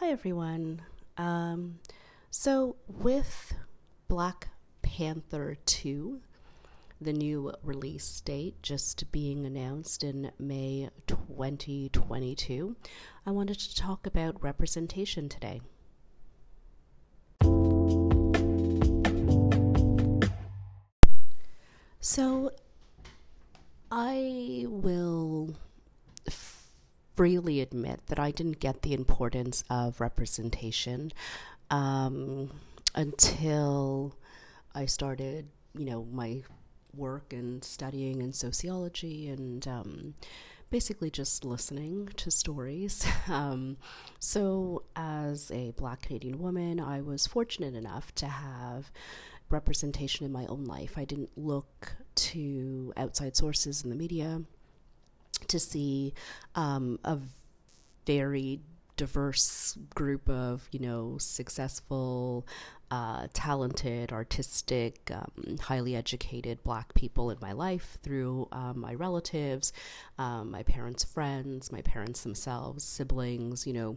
Hi, everyone. Um, so, with Black Panther 2, the new release date just being announced in May 2022, I wanted to talk about representation today. So, I will freely admit that I didn't get the importance of representation um, until I started, you know, my work and studying in sociology and um, basically just listening to stories. Um, so, as a black Canadian woman, I was fortunate enough to have representation in my own life. I didn't look to outside sources in the media to see um, a very diverse group of you know successful uh, talented artistic um, highly educated black people in my life through um, my relatives um, my parents friends my parents themselves siblings you know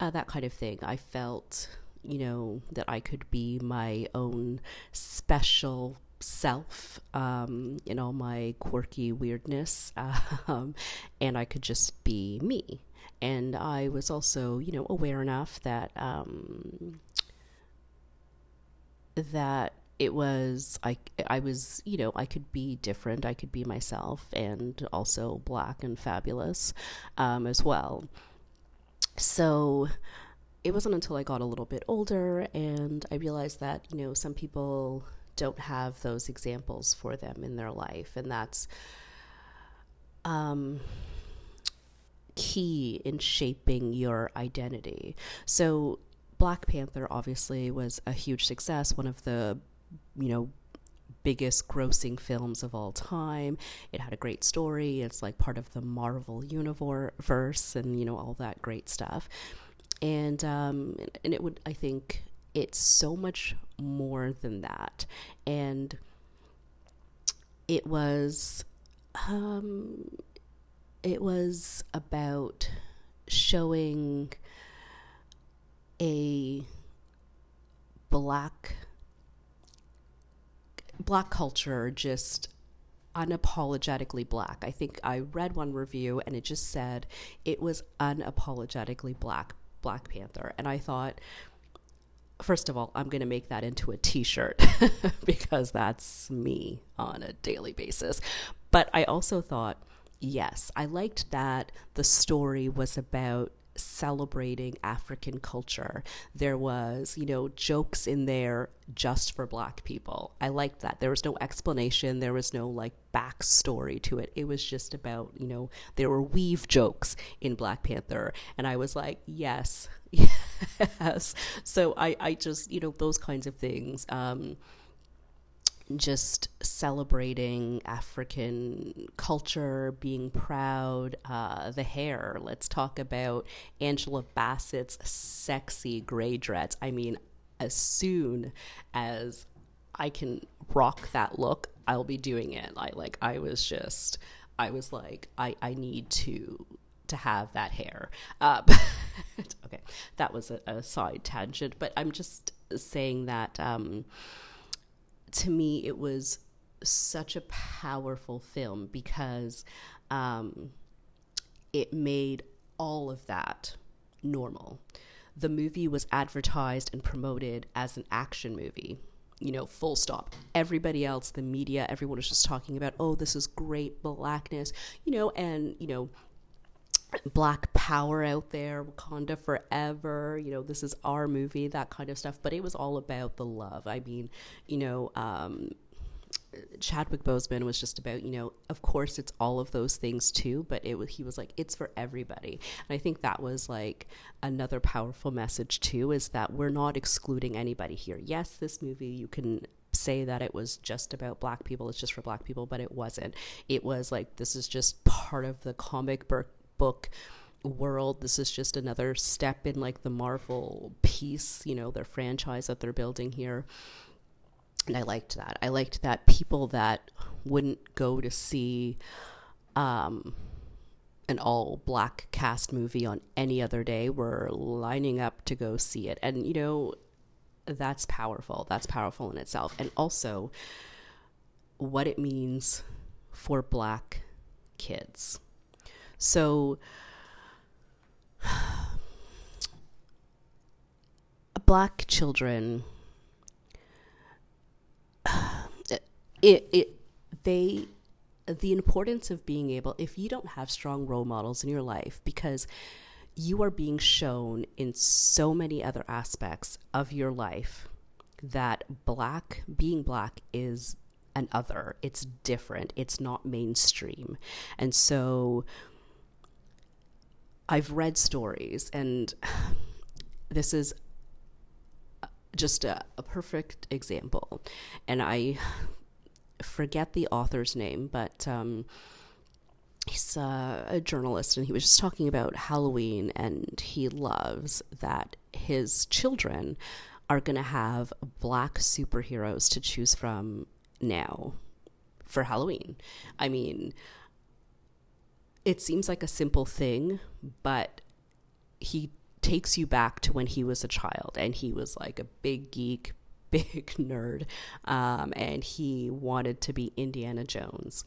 uh, that kind of thing. I felt you know that i could be my own special self um, in all my quirky weirdness, um, and I could just be me. And I was also, you know, aware enough that um, that it was I I was you know I could be different I could be myself and also black and fabulous um, as well so it wasn't until I got a little bit older and I realized that you know some people don't have those examples for them in their life. And that's um, key in shaping your identity. So, Black Panther obviously was a huge success, one of the, you know, biggest grossing films of all time. It had a great story. It's like part of the Marvel universe and, you know, all that great stuff. And um, and it would I think it's so much more than that. And it was um, it was about showing a black black culture just unapologetically black. I think I read one review and it just said it was unapologetically black Black Panther and I thought first of all, I'm going to make that into a t shirt because that's me on a daily basis. But I also thought, yes, I liked that the story was about celebrating African culture. There was, you know, jokes in there just for black people. I liked that. There was no explanation, there was no like backstory to it. It was just about, you know, there were weave jokes in Black Panther. And I was like, yes, yes. So I, I just, you know, those kinds of things. Um, just celebrating African culture, being proud, uh, the hair. Let's talk about Angela Bassett's sexy gray dreads. I mean, as soon as I can rock that look, I'll be doing it. I like I was just I was like I I need to to have that hair. Uh, okay, that was a, a, side tangent, but I'm just saying that um, to me it was such a powerful film because um, it made all of that normal. The movie was advertised and promoted as an action movie you know, full stop. Everybody else, the media, everyone was just talking about, oh, this is great blackness, you know, and, you know, black power out there, Wakanda forever, you know, this is our movie, that kind of stuff. But it was all about the love. I mean, you know, um, Chadwick Boseman was just about, you know, of course it's all of those things too, but it he was like it's for everybody. And I think that was like another powerful message too is that we're not excluding anybody here. Yes, this movie you can say that it was just about black people, it's just for black people, but it wasn't. It was like this is just part of the comic book book world. This is just another step in like the Marvel piece, you know, their franchise that they're building here. And I liked that. I liked that people that wouldn't go to see um, an all black cast movie on any other day were lining up to go see it. And, you know, that's powerful. That's powerful in itself. And also, what it means for black kids. So, black children, it, it, they, the importance of being able, if you don't have strong role models in your life, because you are being shown in so many other aspects of your life that black, being black is an other. It's different. It's not mainstream. And so I've read stories, and this is just a, a perfect example. And I forget the author's name, but um, he's a, a, journalist and he was just talking about Halloween and he loves that his children are going to have black superheroes to choose from now for Halloween. I mean, it seems like a simple thing, but he takes you back to when he was a child and he was like a big geek, big nerd, um, and he wanted to be Indiana Jones.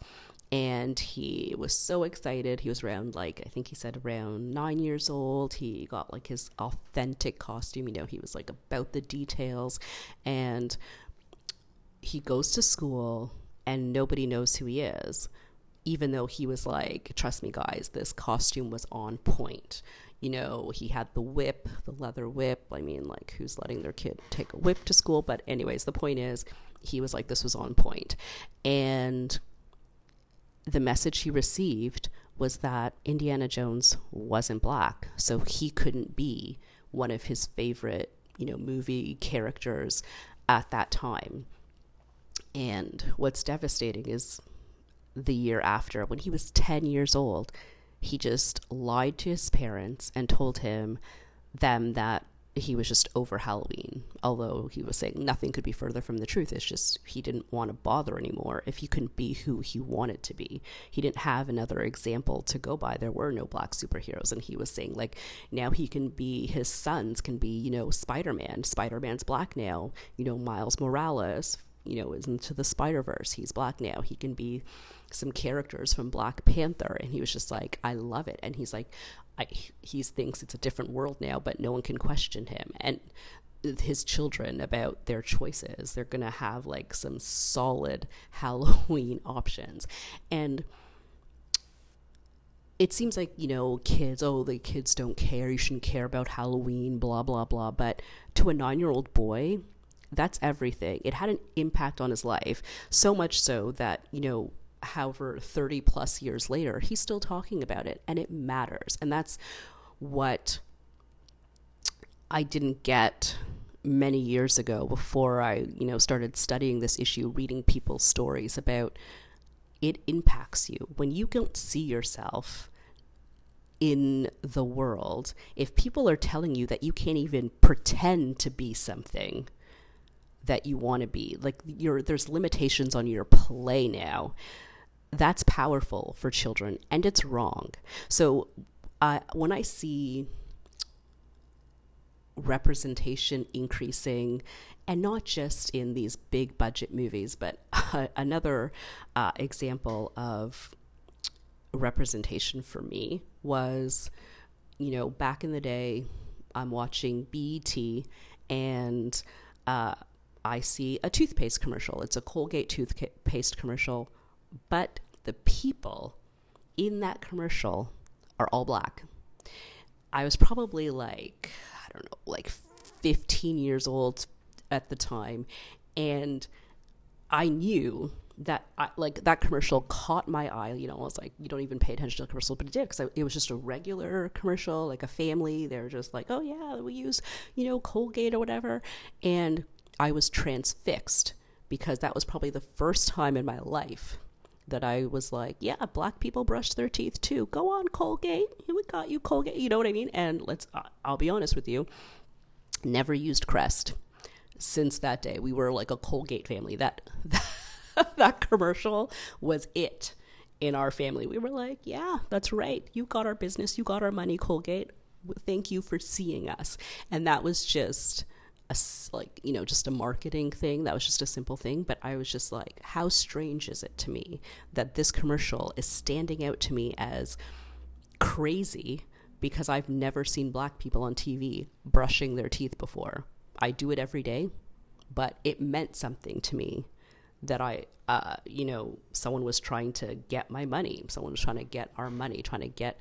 And he was so excited. He was around, like, I think he said around nine years old. He got like his authentic costume. You know, he was like about the details. And he goes to school and nobody knows who he is even though he was like trust me guys this costume was on point. You know he had the whip the leather whip. I mean like who's letting their kid take a whip to school? But anyways the point is he was like this was on point. and the message he received was that indiana jones wasn't black so he couldn't be one of his favorite you know movie characters at that time. And what's devastating is the year after, when he was 10 years old, he just lied to his parents and told him them that he was just over Halloween. Although he was saying nothing could be further from the truth. It's just he didn't want to bother anymore if he couldn't be who he wanted to be. He didn't have another example to go by. There were no black superheroes. And he was saying, like, now he can be, his sons can be, you know, Spider Man. Spider Man's black now. You know, Miles Morales, you know, is into the Spider Verse. He's black now. He can be some characters from Black Panther, and he was just like, I love it. And he's like, I, he thinks it's a different world now, but no one can question him. And his children about their choices. They're going to have like some solid Halloween options. And it seems like, you know, kids, oh, the kids don't care. You shouldn't care about Halloween, blah, blah, blah. But to a nine year old boy, that's everything. It had an impact on his life, so much so that, you know, however 30 plus years later, he's still talking about it and it matters. And that's what I didn't get many years ago before I, you know, started studying this issue, reading people's stories about it impacts you. When you don't see yourself in the world, if people are telling you that you can't even pretend to be something, that you want to be. Like there's limitations on your play now. That's powerful for children and it's wrong. So uh, when I see representation increasing and not just in these big budget movies but uh, another uh, example of representation for me was you know back in the day i'm watching BET and uh, I see a toothpaste commercial. It's a Colgate toothpaste commercial, but the people in that commercial are all black. I was probably like, I don't know, like 15 years old at the time. And I knew that I, like that commercial caught my eye. You know, I was like, you don't even pay attention to the commercial, but it did because it was just a regular commercial, like a family. They're just like, oh yeah, we use you know Colgate or whatever, and I was transfixed because that was probably the first time in my life that I was like, yeah, black people brush their teeth too. Go on, Colgate. We got you, Colgate. You know what I mean? And let's, I'll be honest with you, never used Crest since that day. We were like a Colgate family. That, that, that commercial was it. in our family. We were like, yeah, that's right. You got our business. You got our money, Colgate. Thank you for seeing us. And that was just a, like, you know, just a marketing thing. That was just a simple thing. But I was just like, how strange is it to me that this commercial is standing out to me as crazy because I've never seen black people on TV brushing their teeth before. I do it every day, but it meant something to me that I, uh, you know, someone was trying to get my money. Someone was trying to get our money, trying to get,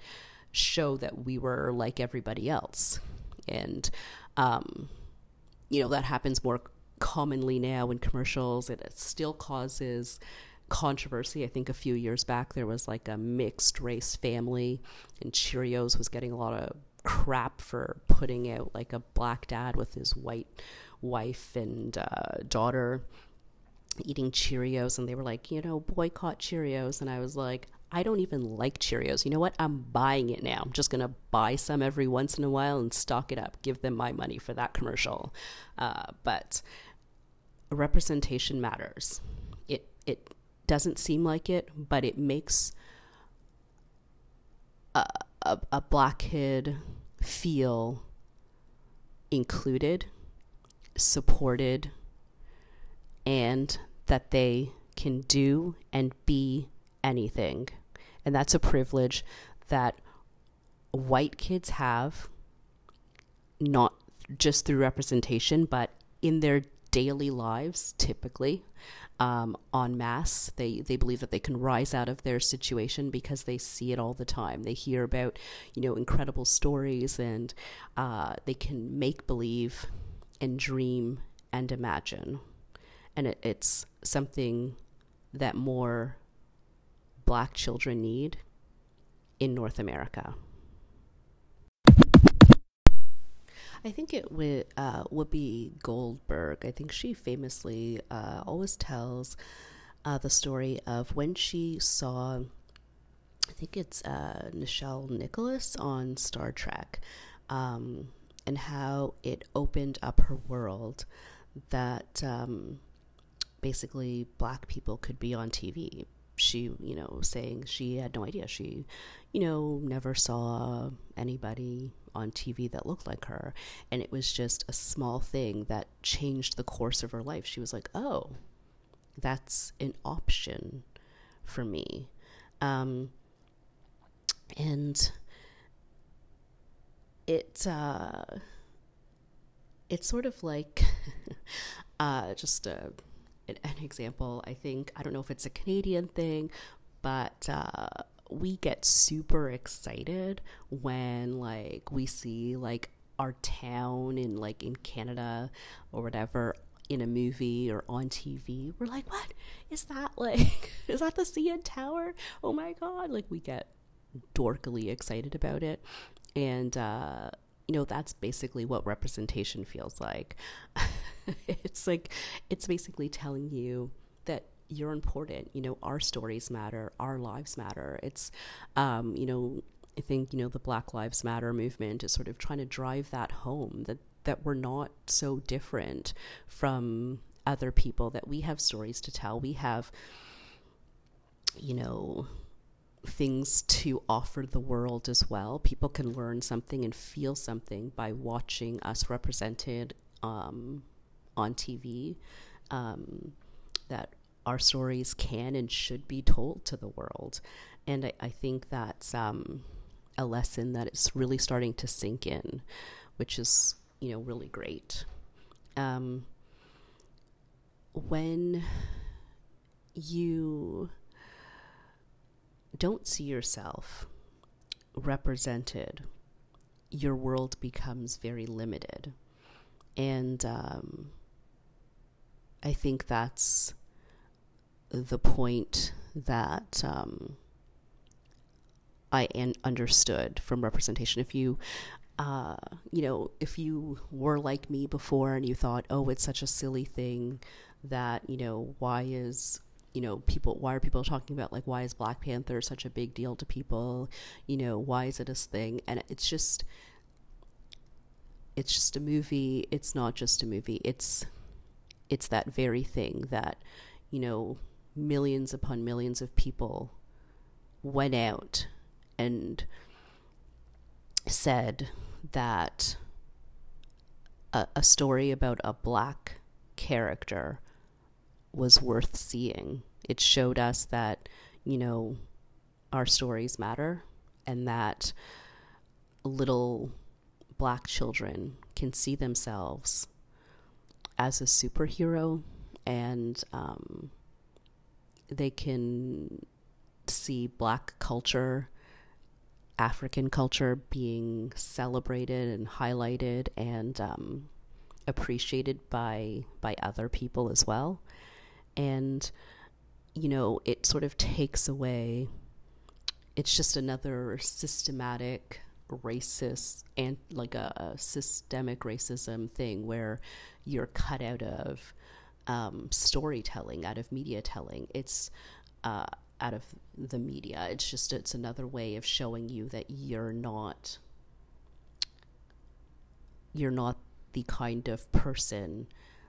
show that we were like everybody else. And, um, you know, that happens more commonly now in commercials. It, still causes controversy. I think a few years back there was like a mixed race family, and Cheerios was getting a lot of crap for putting out like a black dad with his white wife and uh, daughter eating Cheerios, and they were like, you know, boycott Cheerios. And I was like, I don't even like Cheerios. You know what? I'm buying it now. I'm just going to buy some every once in a while and stock it up. Give them my money for that commercial. Uh, but representation matters. It, it doesn't seem like it, but it makes a, a, a black kid feel included, supported, and that they can do and be anything. And that's a privilege that white kids have, not just through representation, but in their daily lives, typically um, en masse. They they believe that they can rise out of their situation because they see it all the time. They hear about you know incredible stories and uh, they can make believe and dream and imagine, and it, it's something that more black children need in North America. I think it would uh, Whoopi Goldberg. I think she famously uh, always tells uh, the story of when she saw. I think it's uh, Nichelle Nicholas on Star Trek, um, and how it opened up her world that um, basically black people could be on TV. She, you know, saying she had no idea. She, you know, never saw anybody on TV that looked like her. And it was just a small thing that changed the course of her life. She was like, oh, that's an option for me. Um, and it, uh, it's sort of like uh, just a, an, example. I think, I don't know if it's a Canadian thing, but uh, we get super excited when like we see like our town in like in Canada or whatever in a movie or on TV. We're like, what is that like? is that the CN Tower? Oh my god! Like we get dorkily excited about it, and uh, you know that's basically what representation feels like. it's like it's basically telling you that you're important. You know, our stories matter, our lives matter. It's, um, you know, I think you know the Black Lives Matter movement is sort of trying to drive that home that that we're not so different from other people. That we have stories to tell. We have, you know, things to offer the world as well. People can learn something and feel something by watching us represented um, on TV. Um, that our stories can and should be told to the world. And I, I think that's um, a lesson that is really starting to sink in, which is, you know, really great. Um, when you don't see yourself represented, your world becomes very limited. And um, I think that's the point that um, I an- understood from representation. If you, uh, you know, if you were like me before and you thought, oh, it's such a silly thing that, you know, why is you know people why are people talking about like why is black panther such a big deal to people? You know why is it a thing? And it's just it's just a movie. It's not just a movie. It's it's that very thing that you know millions upon millions of people went out and said that a, a story about a black character was worth seeing. It showed us that, you know, our stories matter and that little black children can see themselves as a superhero and um, they can see black culture african culture being celebrated and highlighted and um, appreciated by by other people as well. And you know it sort of takes away it's just another systematic racist and like a, a, systemic racism thing where you're cut out of um, storytelling, out of media telling. It's uh, out of the media. It's just it's another way of showing you that you're not you're not the kind of person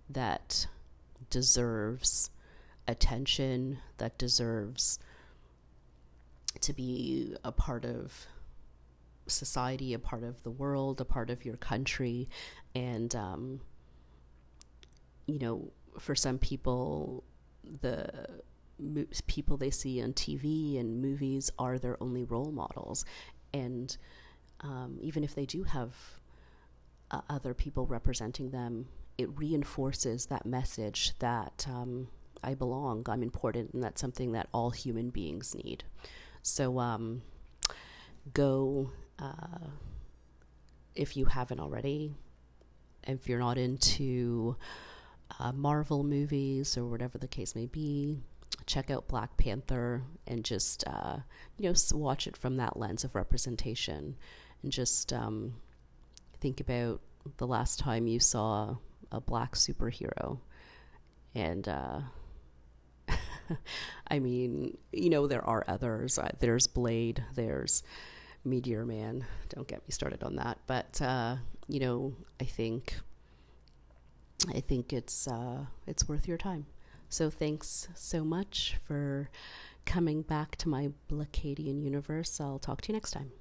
that deserves attention, that deserves to be a part of society, a part of the world, a part of your country. And, um, you know, for some people, the people they see on TV and movies are their only role models. And um, even if they do have uh, other people representing them, it reinforces that message that um, I belong, I'm important, and that's something that all human beings need. So um, go uh, if you haven't already. If you're not into uh, Marvel movies or whatever the case may be, check out Black Panther and just uh, you know watch it from that lens of representation, and just um, think about the last time you saw a black superhero, and uh, I mean, you know, there are others. Uh, there's Blade, there's Meteor Man. Don't get me started on that. But, uh, you know, I think. I think it's uh, it's worth your time. So thanks so much for coming back to my Blacadian universe. I'll talk to you next time.